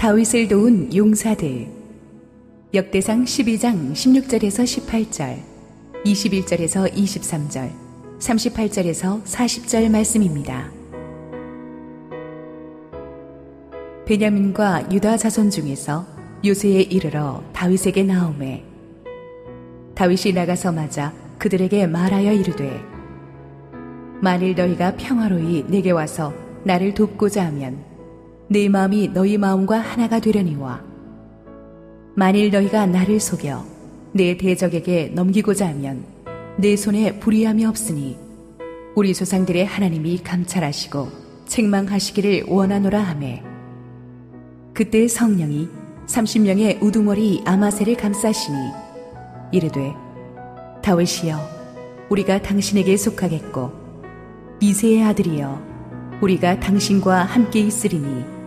다윗을 도운 용사들 역대상 12장 16절에서 18절 21절에서 23절 38절에서 40절 말씀입니다. 베냐민과 유다 자손 중에서 요새에 이르러 다윗에게 나오매 다윗이 나가서 맞아 그들에게 말하여 이르되 만일 너희가 평화로이 내게 와서 나를 돕고자 하면 내 마음이 너희 마음과 하나가 되려니와. 만일 너희가 나를 속여 내 대적에게 넘기고자 하면 내 손에 불의함이 없으니 우리 조상들의 하나님이 감찰하시고 책망하시기를 원하노라 하매. 그때 성령이 30명의 우두머리 아마세를 감싸시니 이르되 다윗이여 우리가 당신에게 속하겠고 이세의 아들이여 우리가 당신과 함께 있으리니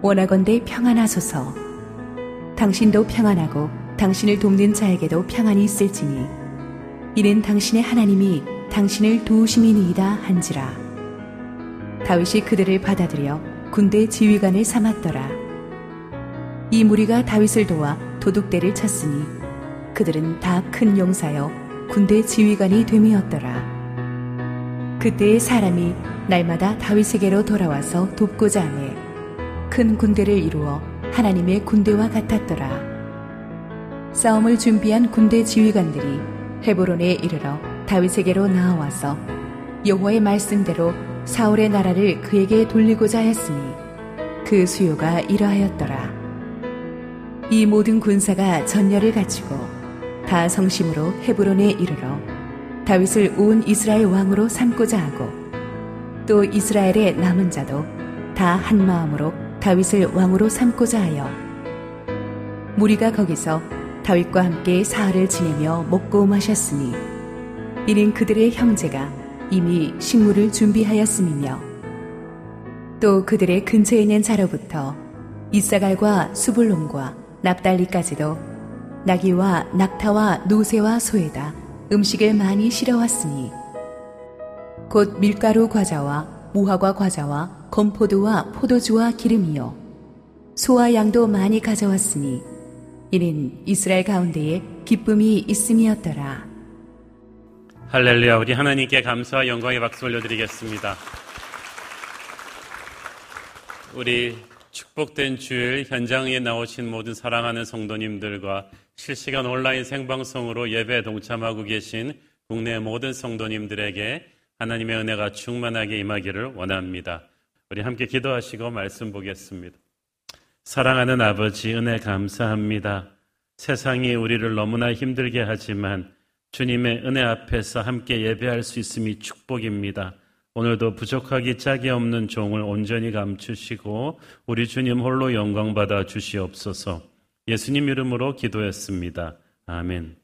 원하건대 평안하소서. 당신도 평안하고 당신을 돕는 자에게도 평안이 있을지니 이는 당신의 하나님이 당신을 도우심이니이다 한지라. 다윗이 그들을 받아들여 군대 지휘관을 삼았더라. 이 무리가 다윗을 도와 도둑대를 쳤으니 그들은 다 큰 용사여 군대 지휘관이 됨이었더라. 그때의 사람이 날마다 다윗에게로 돌아와서 돕고자 하네 큰 군대를 이루어 하나님의 군대와 같았더라. 싸움을 준비한 군대 지휘관들이 헤브론에 이르러 다윗에게로 나와서 여호와의 말씀대로 사울의 나라를 그에게 돌리고자 했으니 그 수요가 이러하였더라. 이 모든 군사가 전열을 갖추고 다 성심으로 헤브론에 이르러 다윗을 온 이스라엘 왕으로 삼고자 하고 또 이스라엘의 남은 자도 다 한 마음으로 다윗을 왕으로 삼고자 하여 무리가 거기서 다윗과 함께 사흘을 지내며 먹고 마셨으니 이는 그들의 형제가 이미 식물을 준비하였음이며 또 그들의 근처에 있는 자로부터 이사갈과 수불론과 납달리까지도 나귀와 낙타와 노새와 소에다 음식을 많이 실어왔으니 곧 밀가루 과자와 무화과 과자와 건포도와 포도주와 기름이요 소와 양도 많이 가져왔으니 이는 이스라엘 가운데에 기쁨이 있음이었더라. 할렐루야 우리 하나님께 감사와 영광의 박수 올려드리겠습니다. 우리 축복된 주일 현장에 나오신 모든 사랑하는 성도님들과 실시간 온라인 생방송으로 예배에 동참하고 계신 국내 모든 성도님들에게 하나님의 은혜가 충만하게 임하기를 원합니다. 우리 함께 기도하시고 말씀 보겠습니다. 사랑하는 아버지 은혜 감사합니다. 세상이 우리를 너무나 힘들게 하지만 주님의 은혜 앞에서 함께 예배할 수 있음이 축복입니다. 오늘도 부족하기 짝이 없는 종을 온전히 감추시고 우리 주님 홀로 영광 받아 주시옵소서. 예수님 이름으로 기도했습니다. 아멘.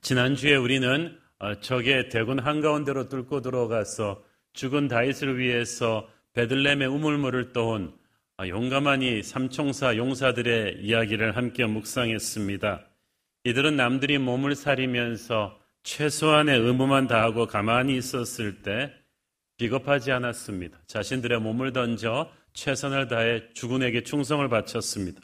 지난주에 우리는 어, 적의 대군 한가운데로 뚫고 들어가서 죽은 다윗을 위해서 베들렘의 우물물을 떠온 아, 용감하니 삼총사 용사들의 이야기를 함께 묵상했습니다. 이들은 남들이 몸을 사리면서 최소한의 의무만 다하고 가만히 있었을 때 비겁하지 않았습니다. 자신들의 몸을 던져 최선을 다해 주군에게 충성을 바쳤습니다.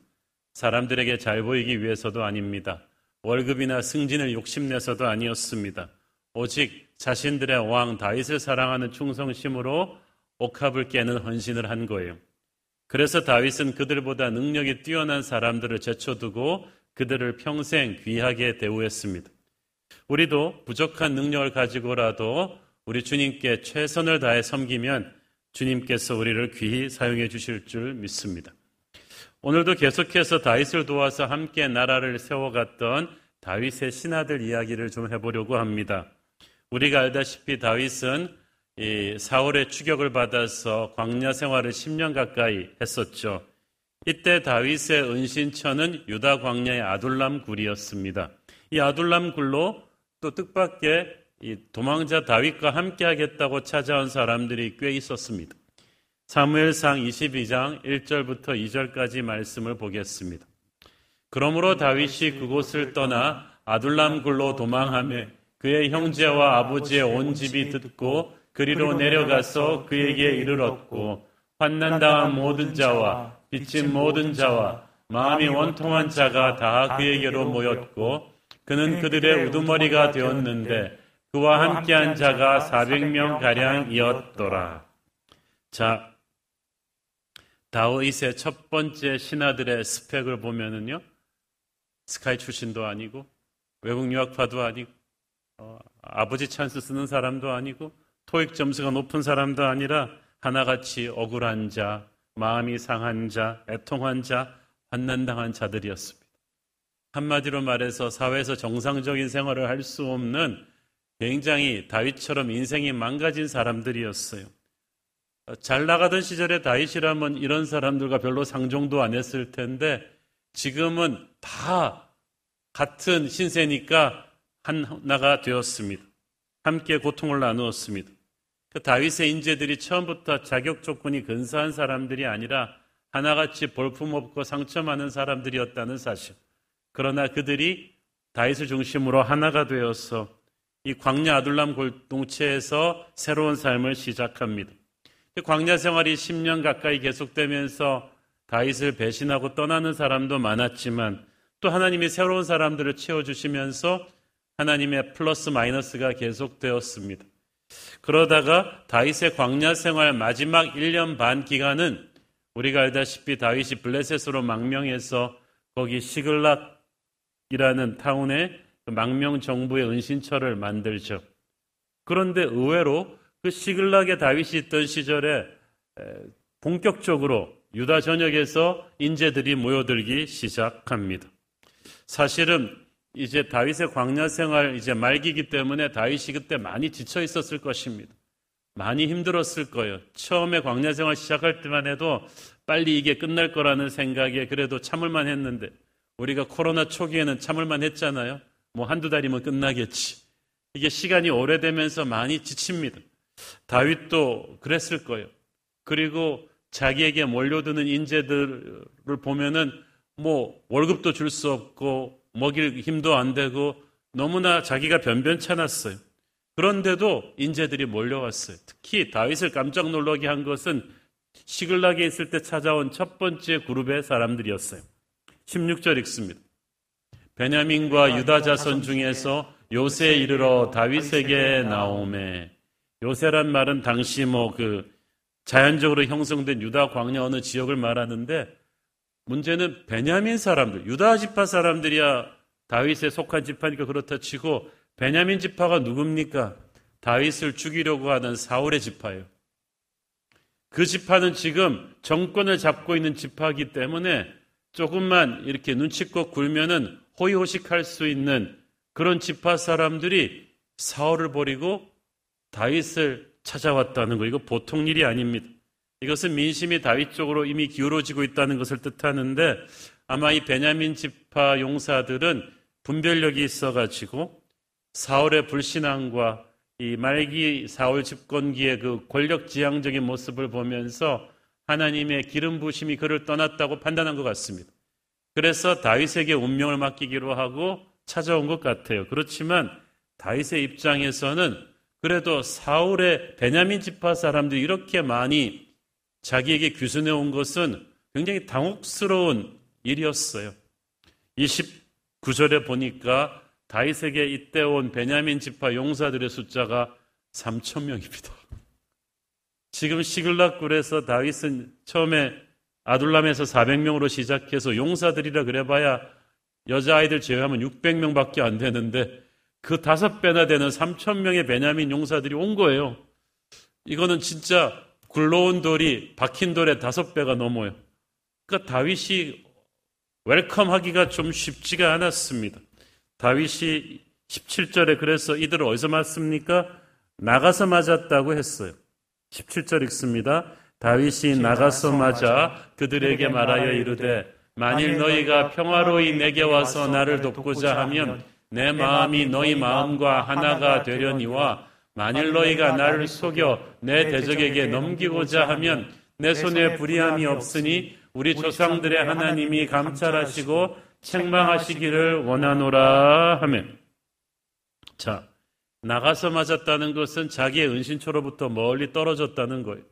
사람들에게 잘 보이기 위해서도 아닙니다. 월급이나 승진을 욕심내서도 아니었습니다. 오직 자신들의 왕 다윗을 사랑하는 충성심으로 옥합을 깨는 헌신을 한 거예요. 그래서 다윗은 그들보다 능력이 뛰어난 사람들을 제쳐두고 그들을 평생 귀하게 대우했습니다. 우리도 부족한 능력을 가지고라도 우리 주님께 최선을 다해 섬기면 주님께서 우리를 귀히 사용해 주실 줄 믿습니다. 오늘도 계속해서 다윗을 도와서 함께 나라를 세워갔던 다윗의 신하들 이야기를 좀 해보려고 합니다. 우리가 알다시피 다윗은 사울의 추격을 받아서 광야 생활을 10년 가까이 했었죠. 이때 다윗의 은신처는 유다 광야의 아둘람 굴이었습니다. 이 아둘람 굴로 또 뜻밖의 도망자 다윗과 함께 하겠다고 찾아온 사람들이 꽤 있었습니다. 사무엘상 22장 1절부터 2절까지 말씀을 보겠습니다. 그러므로 다윗이 그곳을 떠나 아둘람 굴로 도망하며 그의 형제와 아버지의 온 집이 듣고 그리로 내려가서 그에게 이르렀고 환난당한 모든 자와 빚진 모든 자와 마음이 원통한 자가 다 그에게로 모였고 그는 그들의 우두머리가 되었는데 그와 함께한 자가 400명 가량이었더라. 자, 다윗의 첫 번째 신하들의 스펙을 보면은요, 스카이 출신도 아니고, 외국 유학파도 아니고, 어, 아버지 찬스 쓰는 사람도 아니고, 토익 점수가 높은 사람도 아니라, 하나같이 억울한 자, 마음이 상한 자, 애통한 자, 환난당한 자들이었습니다. 한마디로 말해서 사회에서 정상적인 생활을 할 수 없는 굉장히 다윗처럼 인생이 망가진 사람들이었어요. 잘 나가던 시절에 다윗이라면 이런 사람들과 별로 상종도 안 했을 텐데 지금은 다 같은 신세니까 하나가 되었습니다. 함께 고통을 나누었습니다. 그 다윗의 인재들이 처음부터 자격 조건이 근사한 사람들이 아니라 하나같이 볼품없고 상처 많은 사람들이었다는 사실. 그러나 그들이 다윗을 중심으로 하나가 되어서 이 광야 아둘람 공동체에서 새로운 삶을 시작합니다. 광야 생활이 10년 가까이 계속되면서 다윗을 배신하고 떠나는 사람도 많았지만 또 하나님이 새로운 사람들을 채워주시면서 하나님의 플러스 마이너스가 계속되었습니다. 그러다가 다윗의 광야 생활 마지막 1년 반 기간은 우리가 알다시피 다윗이 블레셋으로 망명해서 거기 시글락이라는 타운에 그 망명 정부의 은신처를 만들죠. 그런데 의외로 그 시글락에 다윗이 있던 시절에 본격적으로 유다 전역에서 인재들이 모여들기 시작합니다. 사실은 이제 다윗의 광야 생활 이제 말기기 때문에 다윗이 그때 많이 지쳐 있었을 것입니다. 많이 힘들었을 거예요. 처음에 광야 생활 시작할 때만 해도 빨리 이게 끝날 거라는 생각에 그래도 참을만 했는데 우리가 코로나 초기에는 참을만 했잖아요. 뭐 한두 달이면 끝나겠지. 이게 시간이 오래되면서 많이 지칩니다. 다윗도 그랬을 거예요. 그리고 자기에게 몰려드는 인재들을 보면은 뭐 월급도 줄 수 없고 먹일 힘도 안 되고 너무나 자기가 변변찮았어요. 그런데도 인재들이 몰려왔어요. 특히 다윗을 깜짝 놀라게 한 것은 시글락에 있을 때 찾아온 첫 번째 그룹의 사람들이었어요. 16절 읽습니다. 베냐민과 유다 자손 중에서 요새 이르러 다윗에게 나오매 요새란 말은 당시 뭐 그 자연적으로 형성된 유다 광야 어느 지역을 말하는데 문제는 베냐민 사람들, 유다 지파 사람들이야 다윗에 속한 지파니까 그렇다 치고 베냐민 지파가 누굽니까? 다윗을 죽이려고 하는 사울의 지파예요. 그 지파는 지금 정권을 잡고 있는 지파이기 때문에 조금만 이렇게 눈치껏 굴면은 호의호식할 수 있는 그런 지파 사람들이 사울을 버리고 다윗을 찾아왔다는 거 이거 보통 일이 아닙니다. 이것은 민심이 다윗 쪽으로 이미 기울어지고 있다는 것을 뜻하는데 아마 이 베냐민 지파 용사들은 분별력이 있어가지고 사울의 불신앙과 이 말기 사울 집권기의 그 권력지향적인 모습을 보면서 하나님의 기름 부심이 그를 떠났다고 판단한 것 같습니다. 그래서 다윗에게 운명을 맡기기로 하고 찾아온 것 같아요. 그렇지만 다윗의 입장에서는 그래도 사울의 베냐민 지파 사람들이 이렇게 많이 자기에게 규순해 온 것은 굉장히 당혹스러운 일이었어요. 29절에 보니까 다윗에게 이때 온 베냐민 지파 용사들의 숫자가 3천 명입니다. 지금 시글락굴에서 다윗은 처음에 아둘람에서 400명으로 시작해서 용사들이라 그래봐야 여자아이들 제외하면 600명밖에 안 되는데 그 다섯 배나 되는 3천 명의 베냐민 용사들이 온 거예요. 이거는 진짜 굴러온 돌이 박힌 돌의 다섯 배가 넘어요. 그러니까 다윗이 웰컴하기가 좀 쉽지가 않았습니다. 다윗이 17절에 그래서 이들을 어디서 맞습니까? 나가서 맞았다고 했어요. 17절 읽습니다. 다윗이 나가서 맞아 그들에게 말하여 이르되 만일 너희가 평화로이 내게 와서 나를 돕고자 하면 내 마음이 너희 마음과 하나가 되려니와 만일 너희가 나를 속여 내 대적에게 넘기고자 하면 내 손에 불의함이 없으니 우리 조상들의 하나님이 감찰하시고 책망하시기를 원하노라 하면 자 나가서 맞았다는 것은 자기의 은신처로부터 멀리 떨어졌다는 거예요.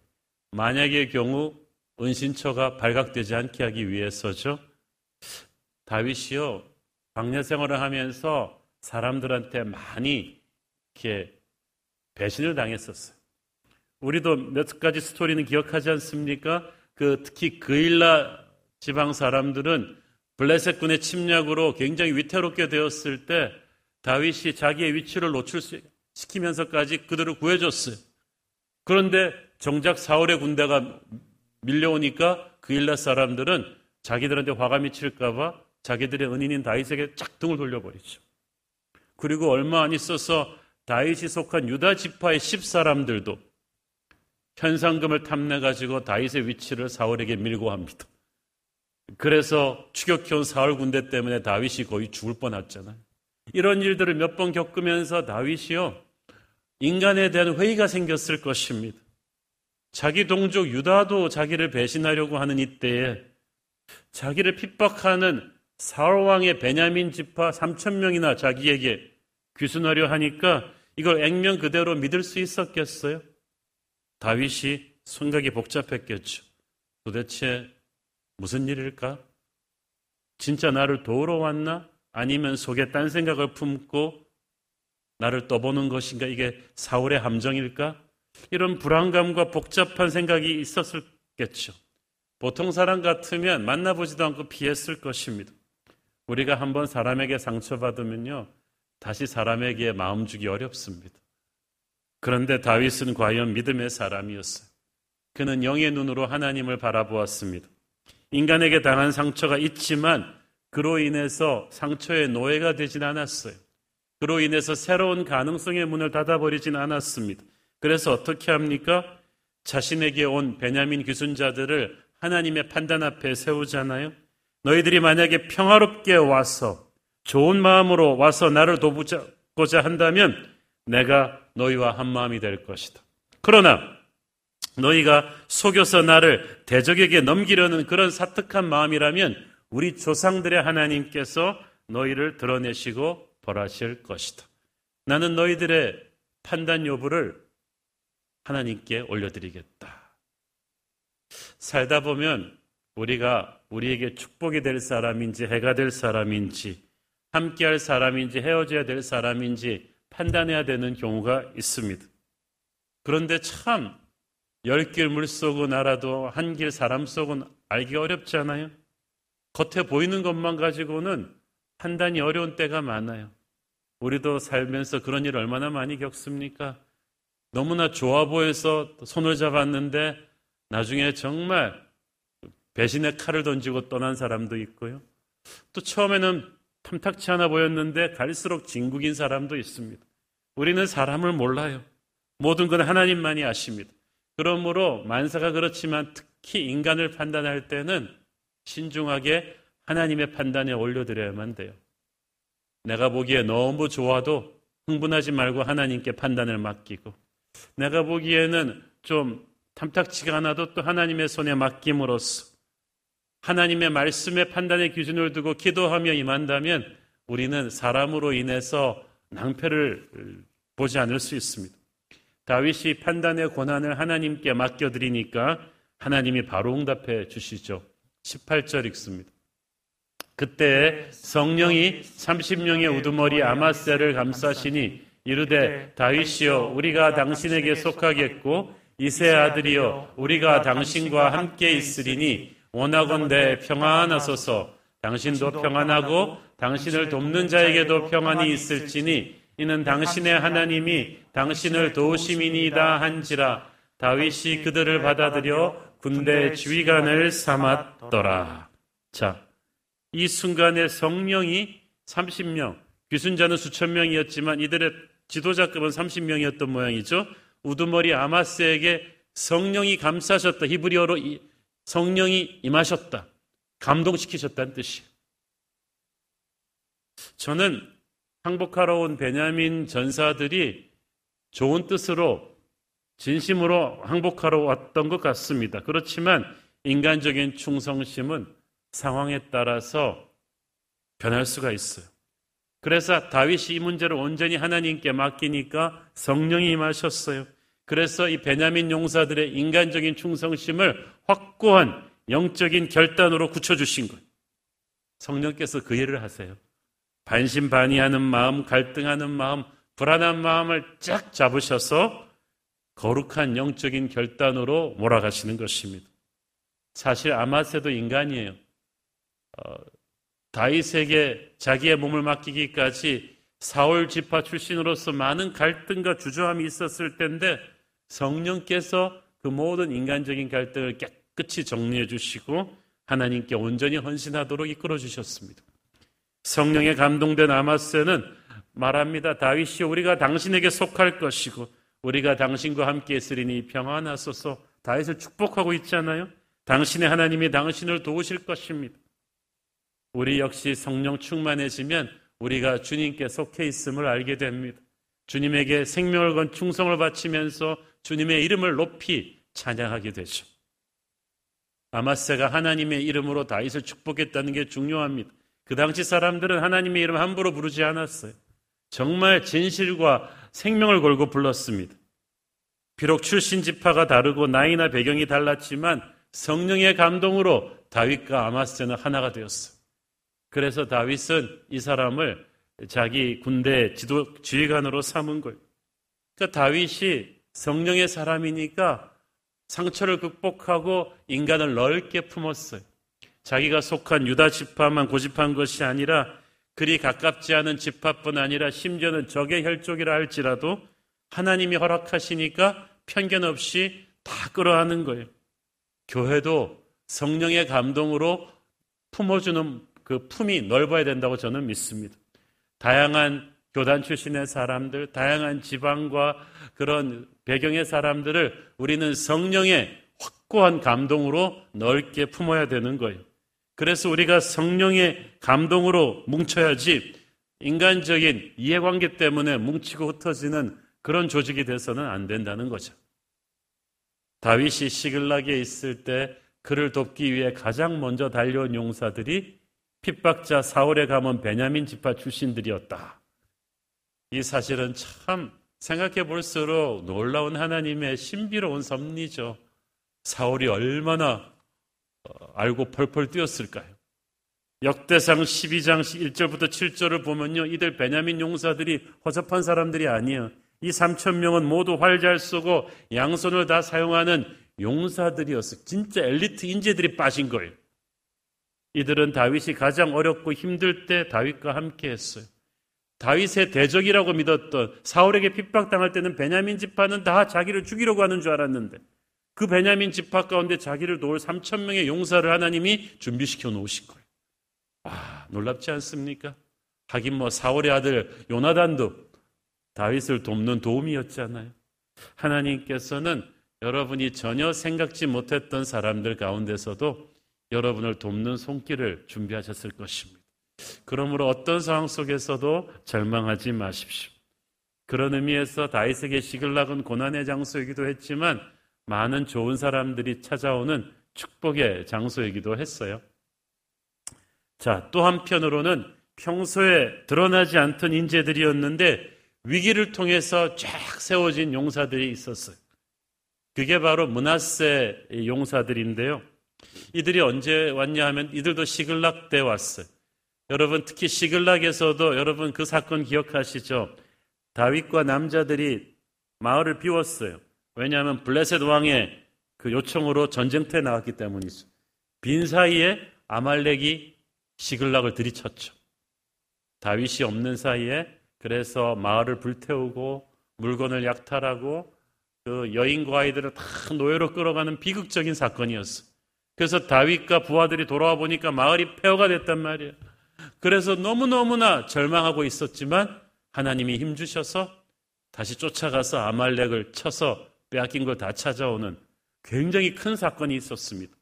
만약의 경우 은신처가 발각되지 않게 하기 위해서죠. 다윗이요, 광야 생활을 하면서 사람들한테 많이 이렇게 배신을 당했었어요. 우리도 몇 가지 스토리는 기억하지 않습니까? 그 특히 그일라 지방 사람들은 블레셋 군의 침략으로 굉장히 위태롭게 되었을 때 다윗이 자기의 위치를 노출시키면서까지 그들을 구해줬어요. 그런데 정작 사울의 군대가 밀려오니까 그일라 사람들은 자기들한테 화가 미칠까봐 자기들의 은인인 다윗에게 짝 등을 돌려버리죠. 그리고 얼마 안 있어서 다윗이 속한 유다 지파의 십 사람들도 현상금을 탐내 가지고 다윗의 위치를 사울에게 밀고 합니다. 그래서 추격해온 사울 군대 때문에 다윗이 거의 죽을 뻔했잖아요. 이런 일들을 몇 번 겪으면서 다윗이요 인간에 대한 회의가 생겼을 것입니다. 자기 동족 유다도 자기를 배신하려고 하는 이때에 자기를 핍박하는 사울 왕의 베냐민 지파 3천 명이나 자기에게 귀순하려 하니까 이걸 액면 그대로 믿을 수 있었겠어요? 다윗이 생각이 복잡했겠죠. 도대체 무슨 일일까? 진짜 나를 도우러 왔나? 아니면 속에 딴 생각을 품고 나를 떠보는 것인가? 이게 사울의 함정일까? 이런 불안감과 복잡한 생각이 있었겠죠. 보통 사람 같으면 만나보지도 않고 피했을 것입니다. 우리가 한번 사람에게 상처받으면요, 다시 사람에게 마음 주기 어렵습니다. 그런데 다윗은 과연 믿음의 사람이었어요. 그는 영의 눈으로 하나님을 바라보았습니다. 인간에게 당한 상처가 있지만 그로 인해서 상처의 노예가 되진 않았어요. 그로 인해서 새로운 가능성의 문을 닫아버리진 않았습니다. 그래서 어떻게 합니까? 자신에게 온 베냐민 귀순자들을 하나님의 판단 앞에 세우잖아요. 너희들이 만약에 평화롭게 와서 좋은 마음으로 와서 나를 도우고자 한다면 내가 너희와 한 마음이 될 것이다. 그러나 너희가 속여서 나를 대적에게 넘기려는 그런 사특한 마음이라면 우리 조상들의 하나님께서 너희를 드러내시고 벌하실 것이다. 나는 너희들의 판단 여부를 하나님께 올려드리겠다. 살다 보면 우리가 우리에게 축복이 될 사람인지 해가 될 사람인지 함께할 사람인지 헤어져야 될 사람인지 판단해야 되는 경우가 있습니다. 그런데 참 열 길 물속은 알아도 한 길 사람 속은 알기 어렵지 않아요? 겉에 보이는 것만 가지고는 판단이 어려운 때가 많아요. 우리도 살면서 그런 일 얼마나 많이 겪습니까? 너무나 좋아 보여서 손을 잡았는데 나중에 정말 배신의 칼을 던지고 떠난 사람도 있고요. 또 처음에는 탐탁치 않아 보였는데 갈수록 진국인 사람도 있습니다. 우리는 사람을 몰라요. 모든 건 하나님만이 아십니다. 그러므로 만사가 그렇지만 특히 인간을 판단할 때는 신중하게 하나님의 판단에 올려드려야만 돼요. 내가 보기에 너무 좋아도 흥분하지 말고 하나님께 판단을 맡기고 내가 보기에는 좀 탐탁치가 않아도 또 하나님의 손에 맡김으로써 하나님의 말씀의 판단의 기준을 두고 기도하며 임한다면 우리는 사람으로 인해서 낭패를 보지 않을 수 있습니다. 다윗이 판단의 권한을 하나님께 맡겨드리니까 하나님이 바로 응답해 주시죠. 18절 읽습니다. 그때 성령이 30명의 우두머리 아마세를 감싸시니 이르되 다윗이여 우리가 당신에게 속하겠고 이세 아들이여 우리가 당신과 함께 있으리니 원하건대 평안하소서 당신도 평안하고 당신을 돕는 자에게도 평안이 있을지니 이는 당신의 하나님이 당신을 도우심이니이다 한지라 다윗이 그들을 받아들여 군대 지휘관을 삼았더라. 자, 이 순간에 성령이 30명, 귀순자는 수천 명이었지만 이들의 지도자급은 30명이었던 모양이죠. 우두머리 아마스에게 성령이 감싸셨다. 히브리어로 성령이 임하셨다. 감동시키셨다는 뜻이에요. 저는 항복하러 온 베냐민 전사들이 좋은 뜻으로 진심으로 항복하러 왔던 것 같습니다. 그렇지만 인간적인 충성심은 상황에 따라서 변할 수가 있어요. 그래서 다윗이 이 문제를 온전히 하나님께 맡기니까 성령이 임하셨어요. 그래서 이 베냐민 용사들의 인간적인 충성심을 확고한 영적인 결단으로 굳혀주신 거예요. 성령께서 그 일을 하세요. 반신반의하는 마음, 갈등하는 마음, 불안한 마음을 쫙 잡으셔서 거룩한 영적인 결단으로 몰아가시는 것입니다. 사실 아마세도 인간이에요. 어, 다윗에게 자기의 몸을 맡기기까지 사울 지파 출신으로서 많은 갈등과 주저함이 있었을 텐데 성령께서 그 모든 인간적인 갈등을 깨끗이 정리해 주시고 하나님께 온전히 헌신하도록 이끌어 주셨습니다. 성령에 감동된 아마스는 말합니다. 다윗이 우리가 당신에게 속할 것이고 우리가 당신과 함께 있으리니 평안하소서 다윗을 축복하고 있잖아요. 당신의 하나님이 당신을 도우실 것입니다. 우리 역시 성령 충만해지면 우리가 주님께 속해 있음을 알게 됩니다. 주님에게 생명을 건 충성을 바치면서 주님의 이름을 높이 찬양하게 되죠. 아마세가 하나님의 이름으로 다윗을 축복했다는 게 중요합니다. 그 당시 사람들은 하나님의 이름 함부로 부르지 않았어요. 정말 진실과 생명을 걸고 불렀습니다. 비록 출신 지파가 다르고 나이나 배경이 달랐지만 성령의 감동으로 다윗과 아마스는 하나가 되었어요. 그래서 다윗은 이 사람을 자기 군대 지도 지휘관으로 삼은 거예요. 그러니까 다윗이 성령의 사람이니까 상처를 극복하고 인간을 넓게 품었어요. 자기가 속한 유다 지파만 고집한 것이 아니라 그리 가깝지 않은 지파뿐 아니라 심지어는 적의 혈족이라 할지라도 하나님이 허락하시니까 편견 없이 다 끌어안는 거예요. 교회도 성령의 감동으로 품어주는 그 품이 넓어야 된다고 저는 믿습니다. 다양한 교단 출신의 사람들, 다양한 지방과 그런 배경의 사람들을 우리는 성령의 확고한 감동으로 넓게 품어야 되는 거예요. 그래서 우리가 성령의 감동으로 뭉쳐야지 인간적인 이해관계 때문에 뭉치고 흩어지는 그런 조직이 돼서는 안 된다는 거죠. 다윗이 시글락에 있을 때 그를 돕기 위해 가장 먼저 달려온 용사들이 핍박자 사울의 가문 베냐민 지파 출신들이었다. 이 사실은 참 생각해 볼수록 놀라운 하나님의 신비로운 섭리죠. 사울이 얼마나 어, 알고 펄펄 뛰었을까요? 역대상 12장 1절부터 7절을 보면요. 이들 베냐민 용사들이 허접한 사람들이 아니에요. 이 3천 명은 모두 활 잘 쏘고 양손을 다 사용하는 용사들이었어요. 진짜 엘리트 인재들이 빠진 거예요. 이들은 다윗이 가장 어렵고 힘들 때 다윗과 함께 했어요. 다윗의 대적이라고 믿었던 사울에게 핍박당할 때는 베냐민 지파는 다 자기를 죽이려고 하는 줄 알았는데 그 베냐민 지파 가운데 자기를 도울 3천 명의 용사를 하나님이 준비시켜 놓으신 거예요. 아, 놀랍지 않습니까? 하긴 뭐 사울의 아들 요나단도 다윗을 돕는 도움이었잖아요. 하나님께서는 여러분이 전혀 생각지 못했던 사람들 가운데서도 여러분을 돕는 손길을 준비하셨을 것입니다. 그러므로 어떤 상황 속에서도 절망하지 마십시오. 그런 의미에서 다윗에게 시글락은 고난의 장소이기도 했지만 많은 좋은 사람들이 찾아오는 축복의 장소이기도 했어요. 자, 또 한편으로는 평소에 드러나지 않던 인재들이었는데 위기를 통해서 쫙 세워진 용사들이 있었어요. 그게 바로 문하세 용사들인데요. 이들이 언제 왔냐 하면 이들도 시글락 때 왔어요. 여러분 특히 시글락에서도 여러분 그 사건 기억하시죠? 다윗과 남자들이 마을을 비웠어요. 왜냐하면 블레셋 왕의 그 요청으로 전쟁터에 나갔기 때문이죠. 빈 사이에 아말렉이 시글락을 들이쳤죠. 다윗이 없는 사이에 그래서 마을을 불태우고 물건을 약탈하고 그 여인과 아이들을 다 노예로 끌어가는 비극적인 사건이었어. 그래서 다윗과 부하들이 돌아와 보니까 마을이 폐허가 됐단 말이에요. 그래서 너무너무나 절망하고 있었지만 하나님이 힘주셔서 다시 쫓아가서 아말렉을 쳐서 빼앗긴 걸 다 찾아오는 굉장히 큰 사건이 있었습니다.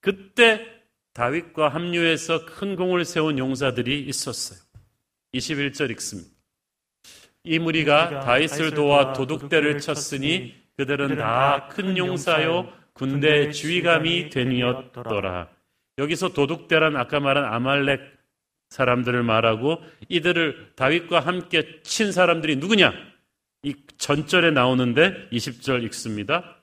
그때 다윗과 합류해서 큰 공을 세운 용사들이 있었어요. 21절 읽습니다. 이 무리가 다윗을 도와 도둑대를 쳤으니 그들은 다 큰 용사요 군대 지휘감이 되니었더라. 여기서 도둑대란 아까 말한 아말렉 사람들을 말하고 이들을 다윗과 함께 친 사람들이 누구냐? 이 전절에 나오는데 20절 읽습니다.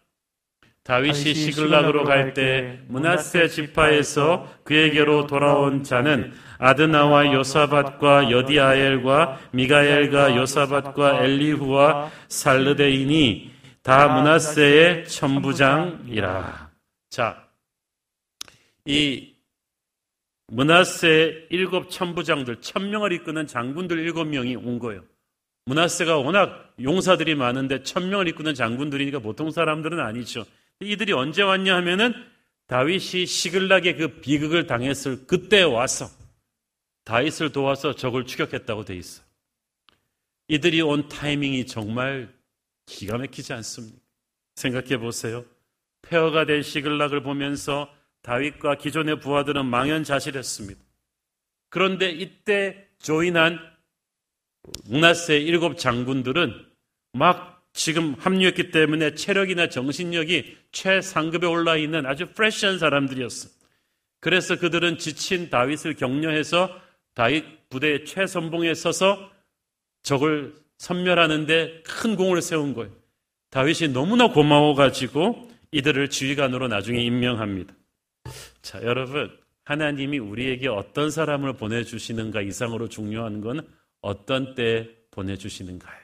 다윗이 시글락으로 갈 때 문하세 지파에서 그에게로 돌아온 자는 아드나와 요사밭과 여디아엘과 미가엘과 요사밭과 엘리후와 살르데인이 다 문하세의 천부장이라. 자, 이 문하세 일곱 천부장들, 천명을 이끄는 장군들 일곱 명이 온 거예요. 문하세가 워낙 용사들이 많은데 천명을 이끄는 장군들이니까 보통 사람들은 아니죠. 이들이 언제 왔냐 하면은 다윗이 시글락의 그 비극을 당했을 그때 와서 다윗을 도와서 적을 추격했다고 돼 있어. 이들이 온 타이밍이 정말 기가 막히지 않습니까? 생각해 보세요. 폐허가 된 시글락을 보면서 다윗과 기존의 부하들은 망연자실했습니다. 그런데 이때 조인한 문하세 일곱 장군들은 막 지금 합류했기 때문에 체력이나 정신력이 최상급에 올라 있는 아주 프레시한 사람들이었어. 그래서 그들은 지친 다윗을 격려해서 다윗 부대의 최선봉에 서서 적을 선멸하는데 큰 공을 세운 거예요. 다윗이 너무나 고마워가지고 이들을 지휘관으로 나중에 임명합니다. 자, 여러분, 하나님이 우리에게 어떤 사람을 보내주시는가 이상으로 중요한 건 어떤 때 보내주시는가요?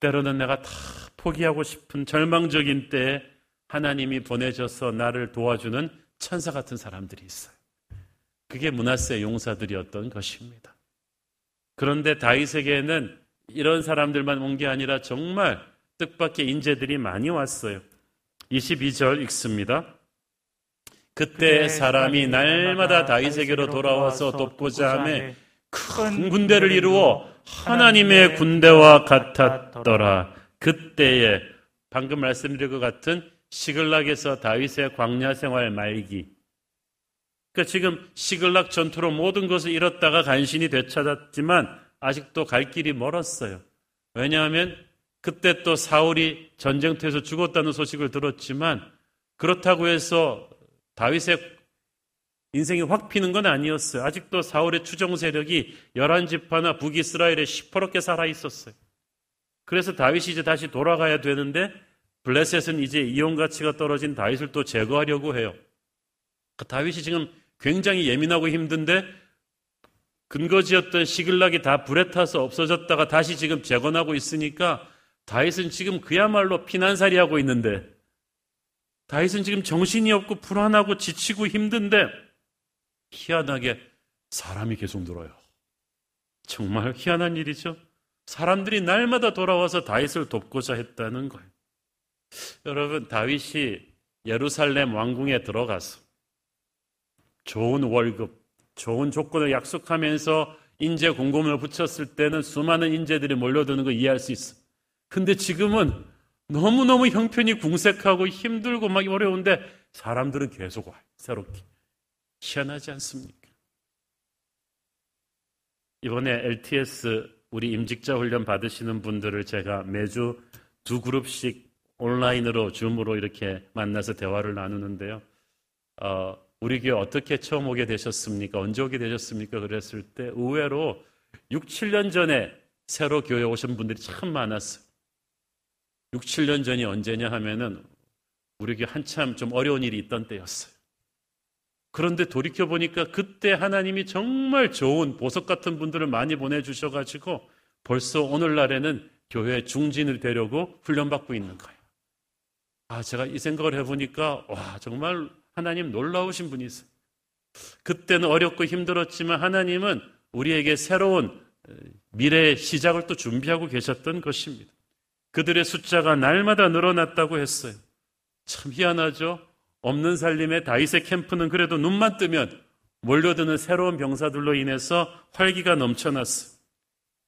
때로는 내가 다 포기하고 싶은 절망적인 때에 하나님이 보내줘서 나를 도와주는 천사 같은 사람들이 있어요. 그게 문하세 용사들이었던 것입니다. 그런데 다윗에게는 이런 사람들만 온 게 아니라 정말 뜻밖의 인재들이 많이 왔어요. 22절 읽습니다. 그때 사람이 날마다 다윗에게로 돌아와서 돕고자 하며 큰 군대를 이루어 하나님의 군대와 같았더라. 그때에 방금 말씀드린 것 같은 시글락에서 다윗의 광야 생활 말기. 그러니까 지금 시글락 전투로 모든 것을 잃었다가 간신히 되찾았지만 아직도 갈 길이 멀었어요. 왜냐하면 그때 또 사울이 전쟁터에서 죽었다는 소식을 들었지만 그렇다고 해서 다윗의 인생이 확 피는 건 아니었어요. 아직도 사울의 추종 세력이 열한 지파나 북이스라엘에 시퍼렇게 살아 있었어요. 그래서 다윗이 이제 다시 돌아가야 되는데 블레셋은 이제 이용 가치가 떨어진 다윗을 또 제거하려고 해요. 그 다윗이 지금 굉장히 예민하고 힘든데 근거지였던 시글락이 다 불에 타서 없어졌다가 다시 지금 재건하고 있으니까 다윗은 지금 그야말로 피난살이 하고 있는데 다윗은 지금 정신이 없고 불안하고 지치고 힘든데 희한하게 사람이 계속 늘어요. 정말 희한한 일이죠. 사람들이 날마다 돌아와서 다윗을 돕고자 했다는 거예요. 여러분, 다윗이 예루살렘 왕궁에 들어가서 좋은 월급, 좋은 조건을 약속하면서 인재 공고문을 붙였을 때는 수많은 인재들이 몰려드는 거 이해할 수 있어. 근데 지금은 너무너무 형편이 궁색하고 힘들고 막 어려운데 사람들은 계속 와요. 새롭게. 희한하지 않습니까? 이번에 LTS 우리 임직자 훈련 받으시는 분들을 제가 매주 두 그룹씩 온라인으로 줌으로 이렇게 만나서 대화를 나누는데요. 어, 우리 교회 어떻게 처음 오게 되셨습니까? 언제 오게 되셨습니까? 그랬을 때 의외로 6, 7년 전에 새로 교회 오신 분들이 참 많았어요. 6, 7년 전이 언제냐 하면은 우리 교회 한참 좀 어려운 일이 있던 때였어요. 그런데 돌이켜 보니까 그때 하나님이 정말 좋은 보석 같은 분들을 많이 보내 주셔 가지고 벌써 오늘날에는 교회 중진을 되려고 훈련받고 있는 거예요. 아, 제가 이 생각을 해 보니까, 와, 정말 하나님 놀라우신 분이 있어요. 그때는 어렵고 힘들었지만 하나님은 우리에게 새로운 미래의 시작을 또 준비하고 계셨던 것입니다. 그들의 숫자가 날마다 늘어났다고 했어요. 참 희한하죠? 없는 살림의 다윗의 캠프는 그래도 눈만 뜨면 몰려드는 새로운 병사들로 인해서 활기가 넘쳐났어.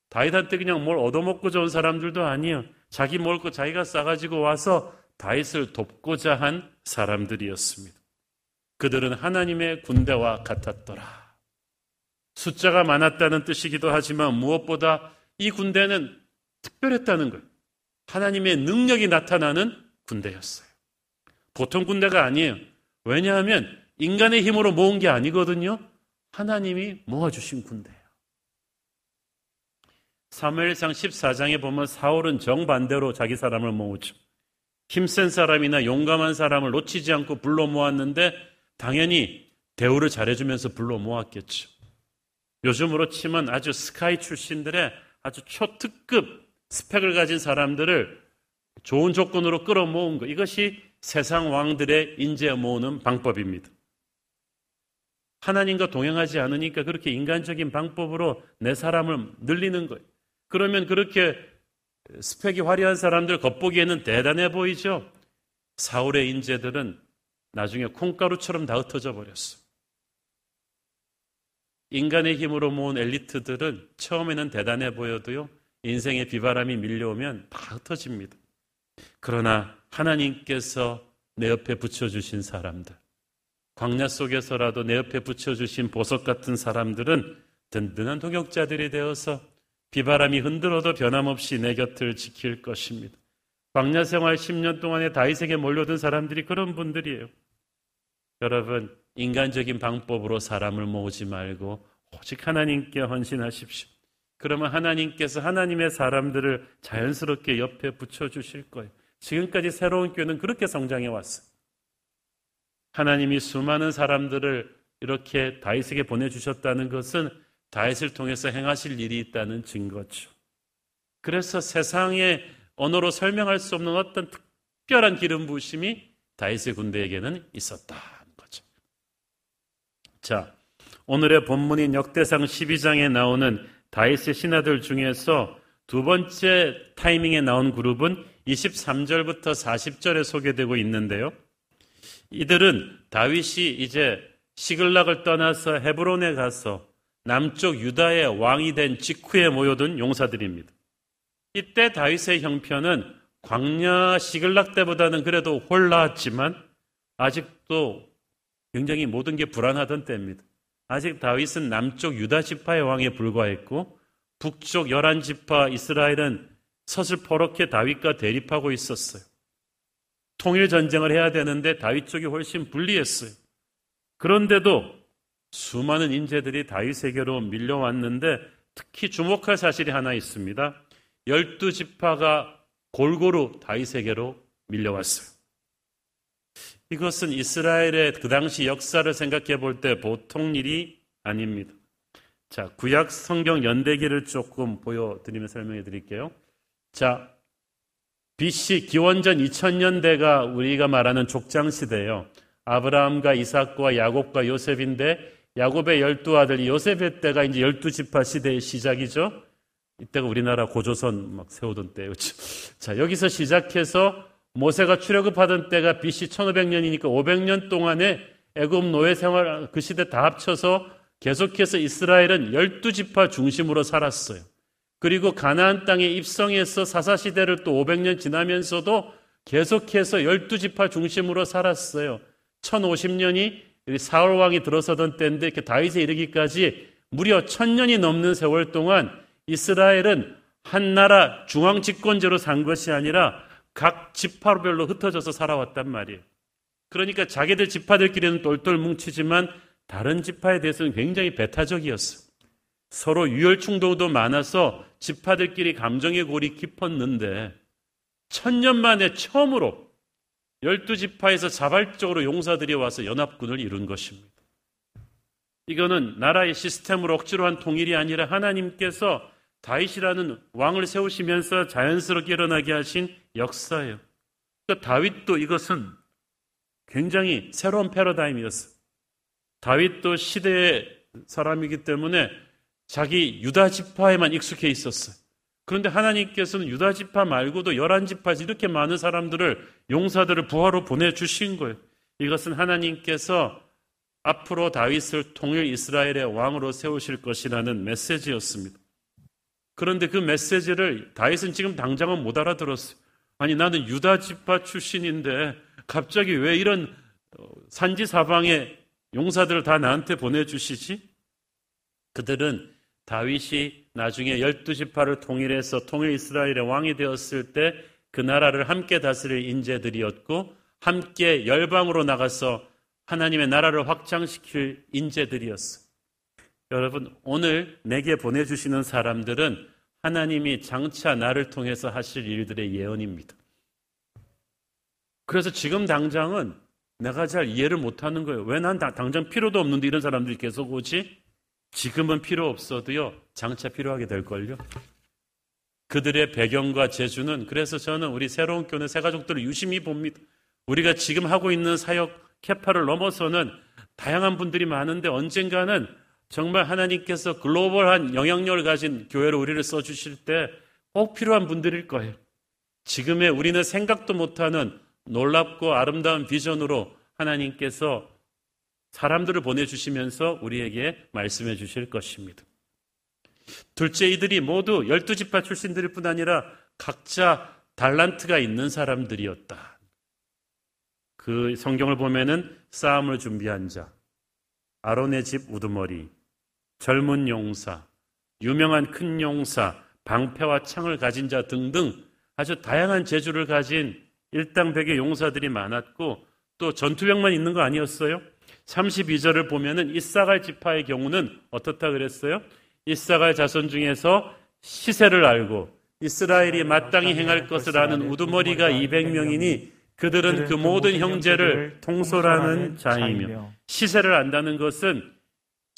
다윗한테 그냥 뭘 얻어먹고 좋은 사람들도 아니에요. 자기 먹을 거 자기가 싸가지고 와서 다윗을 돕고자 한 사람들이었습니다. 그들은 하나님의 군대와 같았더라. 숫자가 많았다는 뜻이기도 하지만 무엇보다 이 군대는 특별했다는 것. 하나님의 능력이 나타나는 군대였어요. 보통 군대가 아니에요. 왜냐하면 인간의 힘으로 모은 게 아니거든요. 하나님이 모아주신 군대예요. 사무엘상 14장에 보면 사울은 정반대로 자기 사람을 모으죠. 힘센 사람이나 용감한 사람을 놓치지 않고 불러 모았는데 당연히 대우를 잘해주면서 불러 모았겠죠. 요즘으로 치면 아주 스카이 출신들의 아주 초특급 스펙을 가진 사람들을 좋은 조건으로 끌어모은 것. 이것이 세상 왕들의 인재 모으는 방법입니다. 하나님과 동행하지 않으니까 그렇게 인간적인 방법으로 내 사람을 늘리는 거예요. 그러면 그렇게 스펙이 화려한 사람들 겉보기에는 대단해 보이죠? 사울의 인재들은 나중에 콩가루처럼 다 흩어져 버렸어. 인간의 힘으로 모은 엘리트들은 처음에는 대단해 보여도요, 인생의 비바람이 밀려오면 다 흩어집니다. 그러나 하나님께서 내 옆에 붙여주신 사람들, 광야 속에서라도 내 옆에 붙여주신 보석 같은 사람들은 든든한 동역자들이 되어서 비바람이 흔들어도 변함없이 내 곁을 지킬 것입니다. 광야 생활 10년 동안에 다윗에게 몰려든 사람들이 그런 분들이에요. 여러분, 인간적인 방법으로 사람을 모으지 말고 오직 하나님께 헌신하십시오. 그러면 하나님께서 하나님의 사람들을 자연스럽게 옆에 붙여주실 거예요. 지금까지 새로운 교회는 그렇게 성장해 왔어요. 하나님이 수많은 사람들을 이렇게 다윗에게 보내주셨다는 것은 다윗을 통해서 행하실 일이 있다는 증거죠. 그래서 세상의 언어로 설명할 수 없는 어떤 특별한 기름 부심이 다윗의 군대에게는 있었다는 거죠. 자, 오늘의 본문인 역대상 12장에 나오는 다윗의 신하들 중에서 두 번째 타이밍에 나온 그룹은 23절부터 40절에 소개되고 있는데요. 이들은 다윗이 이제 시글락을 떠나서 헤브론에 가서 남쪽 유다의 왕이 된 직후에 모여든 용사들입니다. 이때 다윗의 형편은 광야 시글락 때보다는 그래도 홀라했지만 아직도 굉장히 모든 게 불안하던 때입니다. 아직 다윗은 남쪽 유다 지파의 왕에 불과했고 북쪽 열한 지파 이스라엘은 서슬퍼렇게 다윗과 대립하고 있었어요. 통일 전쟁을 해야 되는데 다윗 쪽이 훨씬 불리했어요. 그런데도 수많은 인재들이 다윗에게로 밀려왔는데 특히 주목할 사실이 하나 있습니다. 열두 지파가 골고루 다윗에게로 밀려왔어요. 이것은 이스라엘의 그 당시 역사를 생각해 볼 때 보통 일이 아닙니다. 자, 구약 성경 연대기를 조금 보여드리며 설명해 드릴게요. 자, BC 기원전 2000년대가 우리가 말하는 족장 시대예요. 아브라함과 이삭과 야곱과 요셉인데 야곱의 열두 아들이 요셉의 때가 이제 열두 지파 시대의 시작이죠. 이때가 우리나라 고조선 막 세우던 때요. 자, 여기서 시작해서 모세가 출애굽하던 때가 BC 1500년이니까 500년 동안에 애굽 노예 생활 그 시대 다 합쳐서 계속해서 이스라엘은 열두 지파 중심으로 살았어요. 그리고 가나안 땅에 입성해서 사사 시대를 또 500년 지나면서도 계속해서 열두 지파 중심으로 살았어요. 1050년이 사울 왕이 들어서던 때인데 이렇게 다윗에 이르기까지 무려 천년이 넘는 세월 동안 이스라엘은 한 나라 중앙 집권제로 산 것이 아니라 각 지파별로 흩어져서 살아왔단 말이에요. 그러니까 자기들 지파들끼리는 똘똘 뭉치지만 다른 지파에 대해서는 굉장히 배타적이었어. 서로 유혈 충돌도 많아서 지파들끼리 감정의 골이 깊었는데 천년 만에 처음으로 열두 지파에서 자발적으로 용사들이 와서 연합군을 이룬 것입니다. 이거는 나라의 시스템으로 억지로 한 통일이 아니라 하나님께서 다윗이라는 왕을 세우시면서 자연스럽게 일어나게 하신 역사예요. 그러니까 다윗도 이것은 굉장히 새로운 패러다임이었어요. 다윗도 시대의 사람이기 때문에 자기 유다 지파에만 익숙해 있었어요. 그런데 하나님께서는 유다 지파 말고도 열한 지파에서 이렇게 많은 사람들을 용사들을 부하로 보내 주신 거예요. 이것은 하나님께서 앞으로 다윗을 통일 이스라엘의 왕으로 세우실 것이라는 메시지였습니다. 그런데 그 메시지를 다윗은 지금 당장은 못 알아들었어요. 아니 나는 유다 지파 출신인데 갑자기 왜 이런 어, 산지 사방의 용사들을 다 나한테 보내주시지? 그들은 다윗이 나중에 열두 지파를 통일해서 통일 이스라엘의 왕이 되었을 때 그 나라를 함께 다스릴 인재들이었고 함께 열방으로 나가서 하나님의 나라를 확장시킬 인재들이었어. 여러분 오늘 내게 보내주시는 사람들은 하나님이 장차 나를 통해서 하실 일들의 예언입니다. 그래서 지금 당장은 내가 잘 이해를 못하는 거예요. 왜 난 당장 필요도 없는데 이런 사람들이 계속 오지? 지금은 필요 없어도요, 장차 필요하게 될걸요. 그들의 배경과 재주는 그래서 저는 우리 새로운 교회 새 가족들을 유심히 봅니다. 우리가 지금 하고 있는 사역 캐파를 넘어서는 다양한 분들이 많은데 언젠가는 정말 하나님께서 글로벌한 영향력을 가진 교회로 우리를 써주실 때 꼭 필요한 분들일 거예요. 지금의 우리는 생각도 못하는 놀랍고 아름다운 비전으로 하나님께서 사람들을 보내주시면서 우리에게 말씀해 주실 것입니다. 둘째 이들이 모두 열두 지파 출신들일 뿐 아니라 각자 달란트가 있는 사람들이었다. 그 성경을 보면은 싸움을 준비한 자, 아론의 집 우두머리, 젊은 용사, 유명한 큰 용사, 방패와 창을 가진 자 등등 아주 다양한 재주를 가진 일당백의 용사들이 많았고 또 전투병만 있는 거 아니었어요? 32절을 보면은 이사갈 지파의 경우는 어떻다 그랬어요? 이사갈 자손 중에서 시세를 알고 이스라엘이 마땅히 행할 것을 아는 우두머리가 200명이니 그들은 그 모든 형제를 통솔하는 자이며 시세를 안다는 것은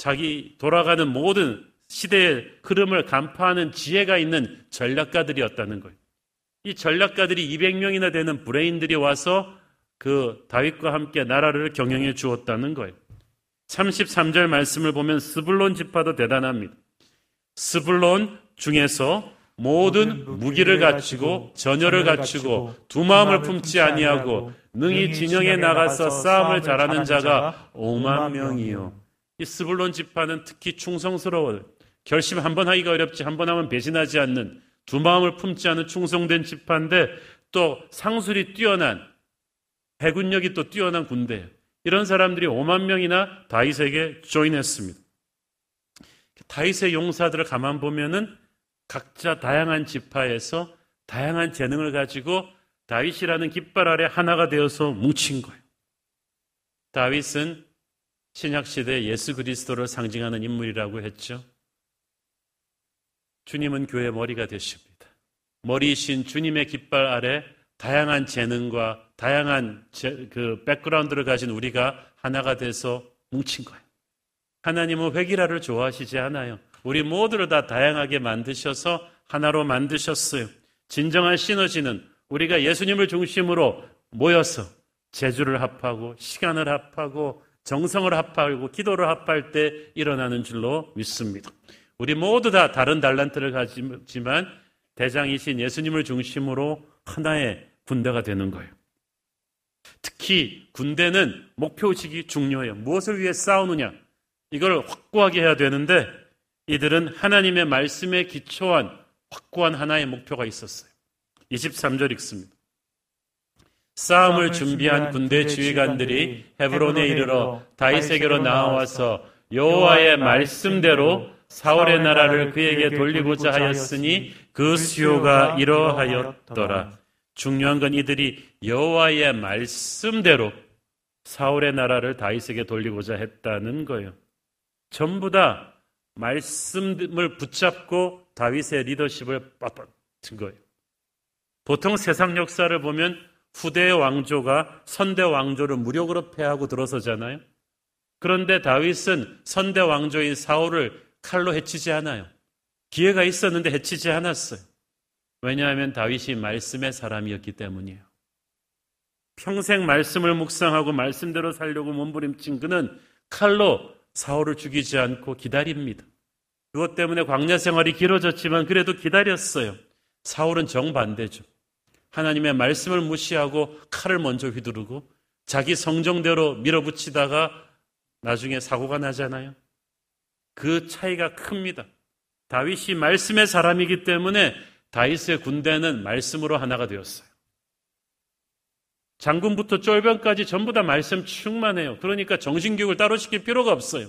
자기 돌아가는 모든 시대의 흐름을 간파하는 지혜가 있는 전략가들이었다는 거예요. 이 전략가들이 200명이나 되는 브레인들이 와서 그 다윗과 함께 나라를 경영해 주었다는 거예요. 33절 말씀을 보면 스불론 지파도 대단합니다. 스불론 중에서 모든 무기를 갖추고 전열을 갖추고 두 마음을 품지 아니하고 능히 진영에 나가서 싸움을 잘하는 자가 5만 명이요. 이 스불론 지파는 특히 충성스러워 결심 한 번 하기가 어렵지 한 번 하면 배신하지 않는 두 마음을 품지 않은 충성된 지파인데 또 상술이 뛰어난 해군력이 또 뛰어난 군대 이런 사람들이 5만 명이나 다윗에게 조인했습니다. 다윗의 용사들을 가만 보면은 각자 다양한 지파에서 다양한 재능을 가지고 다윗이라는 깃발 아래 하나가 되어서 뭉친 거예요. 다윗은 신약 시대 예수 그리스도를 상징하는 인물이라고 했죠. 주님은 교회 머리가 되십니다. 머리이신 주님의 깃발 아래 다양한 재능과 다양한 제, 그 백그라운드를 가진 우리가 하나가 돼서 뭉친 거예요. 하나님은 회기라를 좋아하시지 않아요. 우리 모두를 다 다양하게 만드셔서 하나로 만드셨어요. 진정한 시너지는 우리가 예수님을 중심으로 모여서 재주를 합하고 시간을 합하고 정성을 합하고 기도를 합할 때 일어나는 줄로 믿습니다. 우리 모두 다 다른 달란트를 가지만 대장이신 예수님을 중심으로 하나의 군대가 되는 거예요. 특히 군대는 목표의식이 중요해요. 무엇을 위해 싸우느냐? 이걸 확고하게 해야 되는데 이들은 하나님의 말씀에 기초한 확고한 하나의 목표가 있었어요. 23절 읽습니다. 싸움을 준비한 군대 지휘관들이 헤브론에 이르러 다윗에게로 나와서 여호와의 말씀대로 사울의 나라를 그에게 돌리고자 하였으니 그 수요가 이러하였더라. 중요한 건 이들이 여호와의 말씀대로 사울의 나라를 다윗에게 돌리고자 했다는 거예요. 전부 다 말씀을 붙잡고 다윗의 리더십을 빳빳은 거예요. 보통 세상 역사를 보면 후대 왕조가 선대 왕조를 무력으로 패하고 들어서잖아요. 그런데 다윗은 선대 왕조인 사울을 칼로 해치지 않아요. 기회가 있었는데 해치지 않았어요. 왜냐하면 다윗이 말씀의 사람이었기 때문이에요. 평생 말씀을 묵상하고 말씀대로 살려고 몸부림친 그는 칼로 사울을 죽이지 않고 기다립니다. 그것 때문에 광야 생활이 길어졌지만 그래도 기다렸어요. 사울은 정반대죠. 하나님의 말씀을 무시하고 칼을 먼저 휘두르고 자기 성정대로 밀어붙이다가 나중에 사고가 나잖아요. 그 차이가 큽니다. 다윗이 말씀의 사람이기 때문에 다윗의 군대는 말씀으로 하나가 되었어요. 장군부터 쫄병까지 전부 다 말씀 충만해요. 그러니까 정신교육을 따로 시킬 필요가 없어요.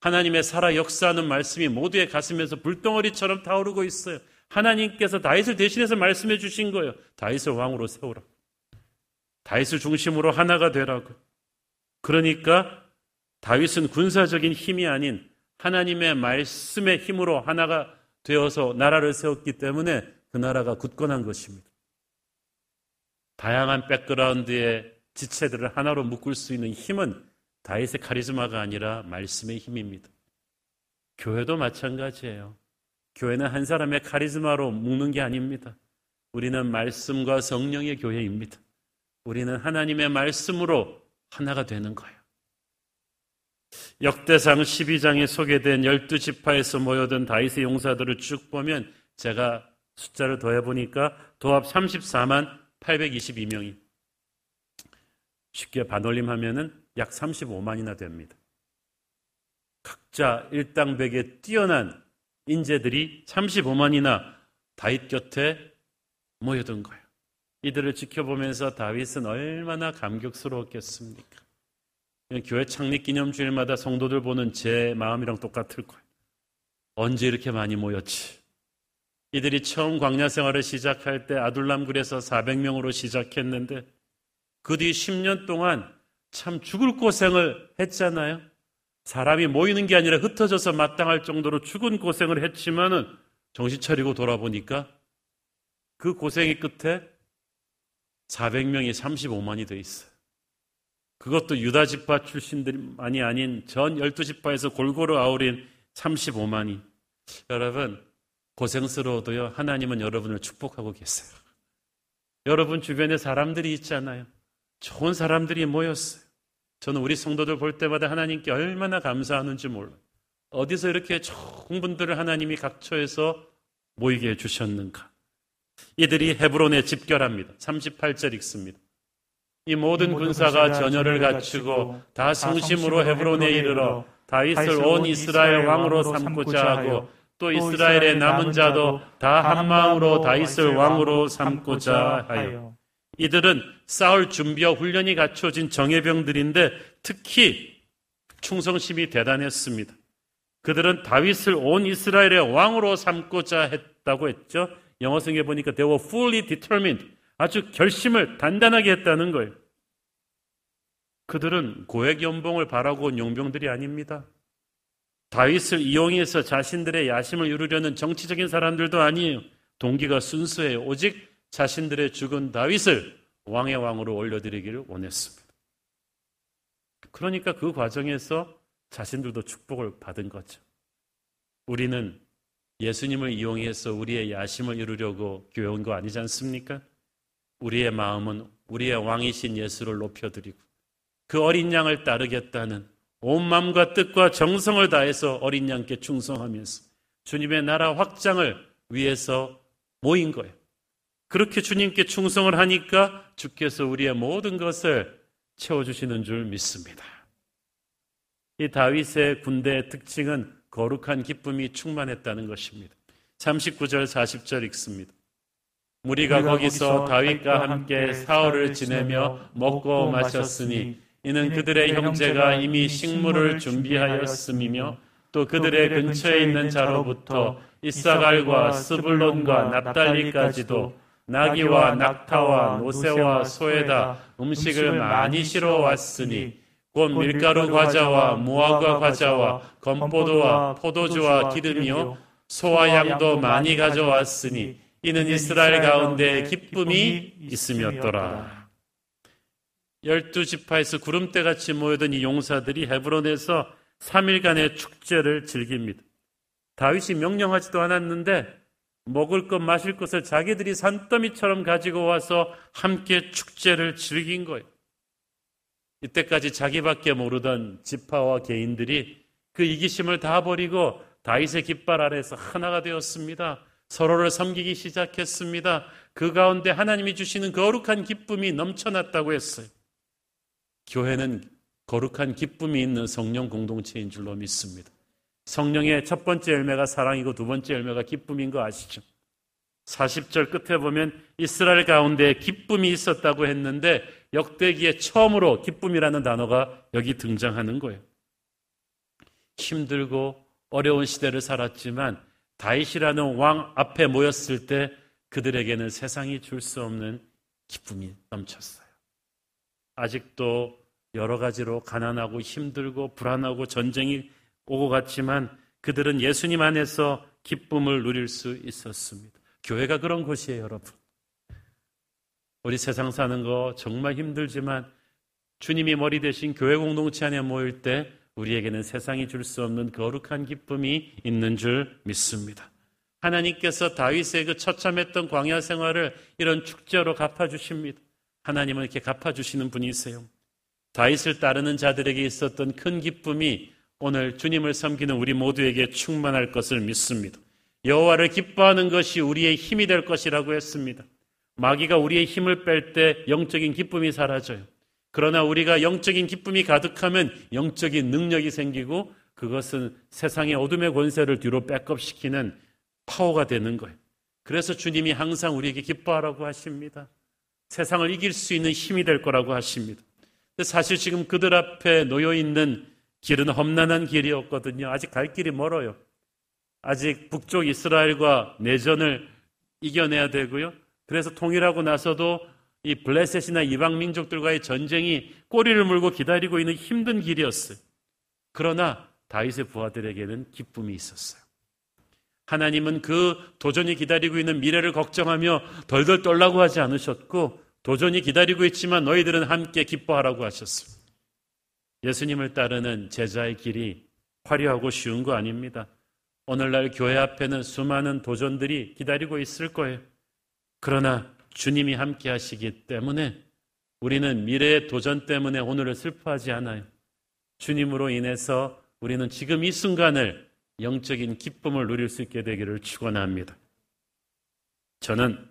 하나님의 살아 역사하는 말씀이 모두의 가슴에서 불덩어리처럼 타오르고 있어요. 하나님께서 다윗을 대신해서 말씀해 주신 거예요. 다윗을 왕으로 세우라. 다윗을 중심으로 하나가 되라고. 그러니까 다윗은 군사적인 힘이 아닌 하나님의 말씀의 힘으로 하나가 되어서 나라를 세웠기 때문에 그 나라가 굳건한 것입니다. 다양한 백그라운드의 지체들을 하나로 묶을 수 있는 힘은 다윗의 카리스마가 아니라 말씀의 힘입니다. 교회도 마찬가지예요. 교회는 한 사람의 카리스마로 묶는 게 아닙니다. 우리는 말씀과 성령의 교회입니다. 우리는 하나님의 말씀으로 하나가 되는 거예요. 역대상 12장에 소개된 12지파에서 모여든 다윗의 용사들을 쭉 보면 제가 숫자를 더해 보니까 도합 34만 822명이 쉽게 반올림하면은 약 35만이나 됩니다. 각자 일당백에 뛰어난 인재들이 35만이나 다윗 곁에 모여든 거예요. 이들을 지켜보면서 다윗은 얼마나 감격스러웠겠습니까? 교회 창립 기념 주일마다 성도들 보는 제 마음이랑 똑같을 거예요. 언제 이렇게 많이 모였지? 이들이 처음 광야 생활을 시작할 때 아둘람굴에서 400명으로 시작했는데 그 뒤 10년 동안 참 죽을 고생을 했잖아요. 사람이 모이는 게 아니라 흩어져서 마땅할 정도로 죽은 고생을 했지만은 정신 차리고 돌아보니까 그 고생의 끝에 400명이 35만이 돼 있어요. 그것도 유다 지파 출신들만이 아닌 전 12지파에서 골고루 아우린 35만이. 여러분, 고생스러워도요, 하나님은 여러분을 축복하고 계세요. 여러분 주변에 사람들이 있잖아요. 좋은 사람들이 모였어요. 저는 우리 성도들 볼 때마다 하나님께 얼마나 감사하는지 몰라요. 어디서 이렇게 좋은 분들을 하나님이 각처에서 모이게 해주셨는가. 이들이 헤브론에 집결합니다. 38절 읽습니다. 이 모든 군사가 전열을 갖추고 다 성심으로 헤브론에 이르러 다윗을 온 이스라엘 왕으로 삼고자 하고 또 이스라엘의 남은 자도 다 한 마음으로 다윗을 왕으로 삼고자 하여 이들은 싸울 준비와 훈련이 갖춰진 정예병들인데 특히 충성심이 대단했습니다. 그들은 다윗을 온 이스라엘의 왕으로 삼고자 했다고 했죠. 영어 성에 보니까 they were fully determined. 아주 결심을 단단하게 했다는 거예요. 그들은 고액 연봉을 바라고 온 용병들이 아닙니다. 다윗을 이용해서 자신들의 야심을 이루려는 정치적인 사람들도 아니에요. 동기가 순수해요. 오직 자신들의 죽은 다윗을 왕의 왕으로 올려드리기를 원했습니다. 그러니까 그 과정에서 자신들도 축복을 받은 거죠. 우리는 예수님을 이용해서 우리의 야심을 이루려고 교회 온 거 아니지 않습니까? 우리의 마음은 우리의 왕이신 예수를 높여드리고 그 어린 양을 따르겠다는 온 마음과 뜻과 정성을 다해서 어린 양께 충성하면서 주님의 나라 확장을 위해서 모인 거예요. 그렇게 주님께 충성을 하니까 주께서 우리의 모든 것을 채워주시는 줄 믿습니다. 이 다윗의 군대의 특징은 거룩한 기쁨이 충만했다는 것입니다. 39절 40절 읽습니다. 무리가 거기서 다윗과 함께 사흘을 지내며 먹고 마셨으니 이는 그들의 형제가 이미 식물을 준비하였음이며 또 그들의 근처에 있는 자로부터 이사갈과 스불론과 납달리까지도 나귀와 낙타와 노새와 소에다 음식을 많이 실어 왔으니 곧 밀가루 과자와 무화과 과자와 건포도와 포도주와 기름이요 소와 양도 많이 가져왔으니 이는 이스라엘 가운데 기쁨이 있음이었더라. 열두 지파에서 구름대같이 모여든 이 용사들이 헤브론에서 3일간의 축제를 즐깁니다. 다윗이 명령하지도 않았는데 먹을 것 마실 것을 자기들이 산더미처럼 가지고 와서 함께 축제를 즐긴 거예요. 이때까지 자기밖에 모르던 지파와 개인들이 그 이기심을 다 버리고 다윗의 깃발 아래서 하나가 되었습니다. 서로를 섬기기 시작했습니다. 그 가운데 하나님이 주시는 거룩한 기쁨이 넘쳐났다고 했어요. 교회는 거룩한 기쁨이 있는 성령 공동체인 줄로 믿습니다. 성령의 첫 번째 열매가 사랑이고 두 번째 열매가 기쁨인 거 아시죠? 40절 끝에 보면 이스라엘 가운데 기쁨이 있었다고 했는데 역대기에 처음으로 기쁨이라는 단어가 여기 등장하는 거예요. 힘들고 어려운 시대를 살았지만 다윗이라는 왕 앞에 모였을 때 그들에게는 세상이 줄 수 없는 기쁨이 넘쳤어요. 아직도 여러 가지로 가난하고 힘들고 불안하고 전쟁이 오고 갔지만 그들은 예수님 안에서 기쁨을 누릴 수 있었습니다. 교회가 그런 곳이에요, 여러분. 우리 세상 사는 거 정말 힘들지만 주님이 머리 대신 교회 공동체 안에 모일 때 우리에게는 세상이 줄 수 없는 거룩한 기쁨이 있는 줄 믿습니다. 하나님께서 다윗의 그 처참했던 광야 생활을 이런 축제로 갚아주십니다. 하나님은 이렇게 갚아주시는 분이세요. 다윗을 따르는 자들에게 있었던 큰 기쁨이 오늘 주님을 섬기는 우리 모두에게 충만할 것을 믿습니다. 여호와를 기뻐하는 것이 우리의 힘이 될 것이라고 했습니다. 마귀가 우리의 힘을 뺄 때 영적인 기쁨이 사라져요. 그러나 우리가 영적인 기쁨이 가득하면 영적인 능력이 생기고 그것은 세상의 어둠의 권세를 뒤로 백업시키는 파워가 되는 거예요. 그래서 주님이 항상 우리에게 기뻐하라고 하십니다. 세상을 이길 수 있는 힘이 될 거라고 하십니다. 사실 지금 그들 앞에 놓여 있는 길은 험난한 길이었거든요. 아직 갈 길이 멀어요. 아직 북쪽 이스라엘과 내전을 이겨내야 되고요. 그래서 통일하고 나서도 이 블레셋이나 이방 민족들과의 전쟁이 꼬리를 물고 기다리고 있는 힘든 길이었어요. 그러나 다윗의 부하들에게는 기쁨이 있었어요. 하나님은 그 도전이 기다리고 있는 미래를 걱정하며 덜덜 떨라고 하지 않으셨고 도전이 기다리고 있지만 너희들은 함께 기뻐하라고 하셨습니다. 예수님을 따르는 제자의 길이 화려하고 쉬운 거 아닙니다. 오늘날 교회 앞에는 수많은 도전들이 기다리고 있을 거예요. 그러나 주님이 함께 하시기 때문에 우리는 미래의 도전 때문에 오늘을 슬퍼하지 않아요. 주님으로 인해서 우리는 지금 이 순간을 영적인 기쁨을 누릴 수 있게 되기를 축원합니다. 저는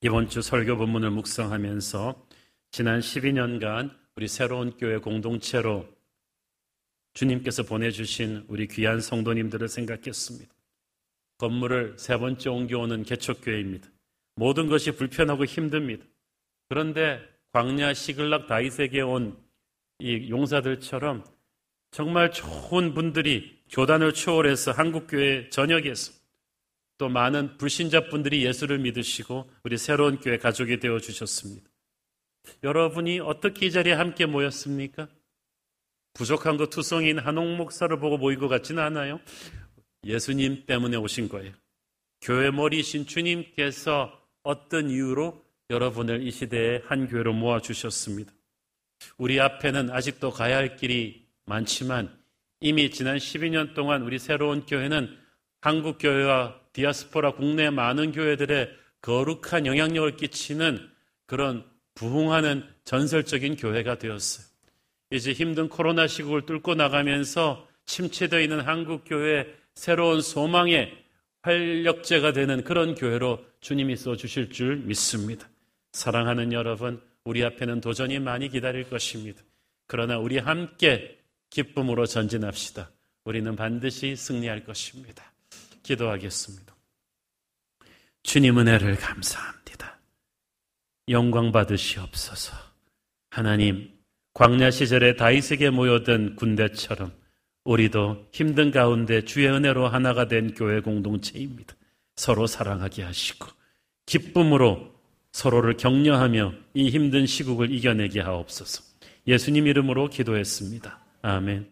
이번 주 설교 본문을 묵상하면서 지난 12년간 우리 새로운 교회 공동체로 주님께서 보내주신 우리 귀한 성도님들을 생각했습니다. 건물을 세 번째 옮겨오는 개척교회입니다. 모든 것이 불편하고 힘듭니다. 그런데 광야 시글락 다이색에 온 이 용사들처럼 정말 좋은 분들이 교단을 초월해서 한국교회 전역에서 또 많은 불신자분들이 예수를 믿으시고 우리 새로운 교회 가족이 되어 주셨습니다. 여러분이 어떻게 이 자리에 함께 모였습니까? 부족한 것 투성인 한옥 목사를 보고 모인 것 같지는 않아요. 예수님 때문에 오신 거예요. 교회 머리신 주님께서 어떤 이유로 여러분을 이 시대에 한 교회로 모아 주셨습니다. 우리 앞에는 아직도 가야 할 길이 많지만 이미 지난 12년 동안 우리 새로운 교회는 한국 교회와 디아스포라 국내 많은 교회들의 거룩한 영향력을 끼치는 그런 부흥하는 전설적인 교회가 되었어요. 이제 힘든 코로나 시국을 뚫고 나가면서 침체되어 있는 한국 교회 새로운 소망의 활력제가 되는 그런 교회로 주님이 써 주실 줄 믿습니다. 사랑하는 여러분, 우리 앞에는 도전이 많이 기다릴 것입니다. 그러나 우리 함께 기쁨으로 전진합시다. 우리는 반드시 승리할 것입니다. 기도하겠습니다. 주님 은혜를 감사합니다. 영광 받으시옵소서. 하나님, 광야 시절에 다윗에게 모여든 군대처럼 우리도 힘든 가운데 주의 은혜로 하나가 된 교회 공동체입니다. 서로 사랑하게 하시고 기쁨으로 서로를 격려하며 이 힘든 시국을 이겨내게 하옵소서. 예수님 이름으로 기도했습니다. 아멘.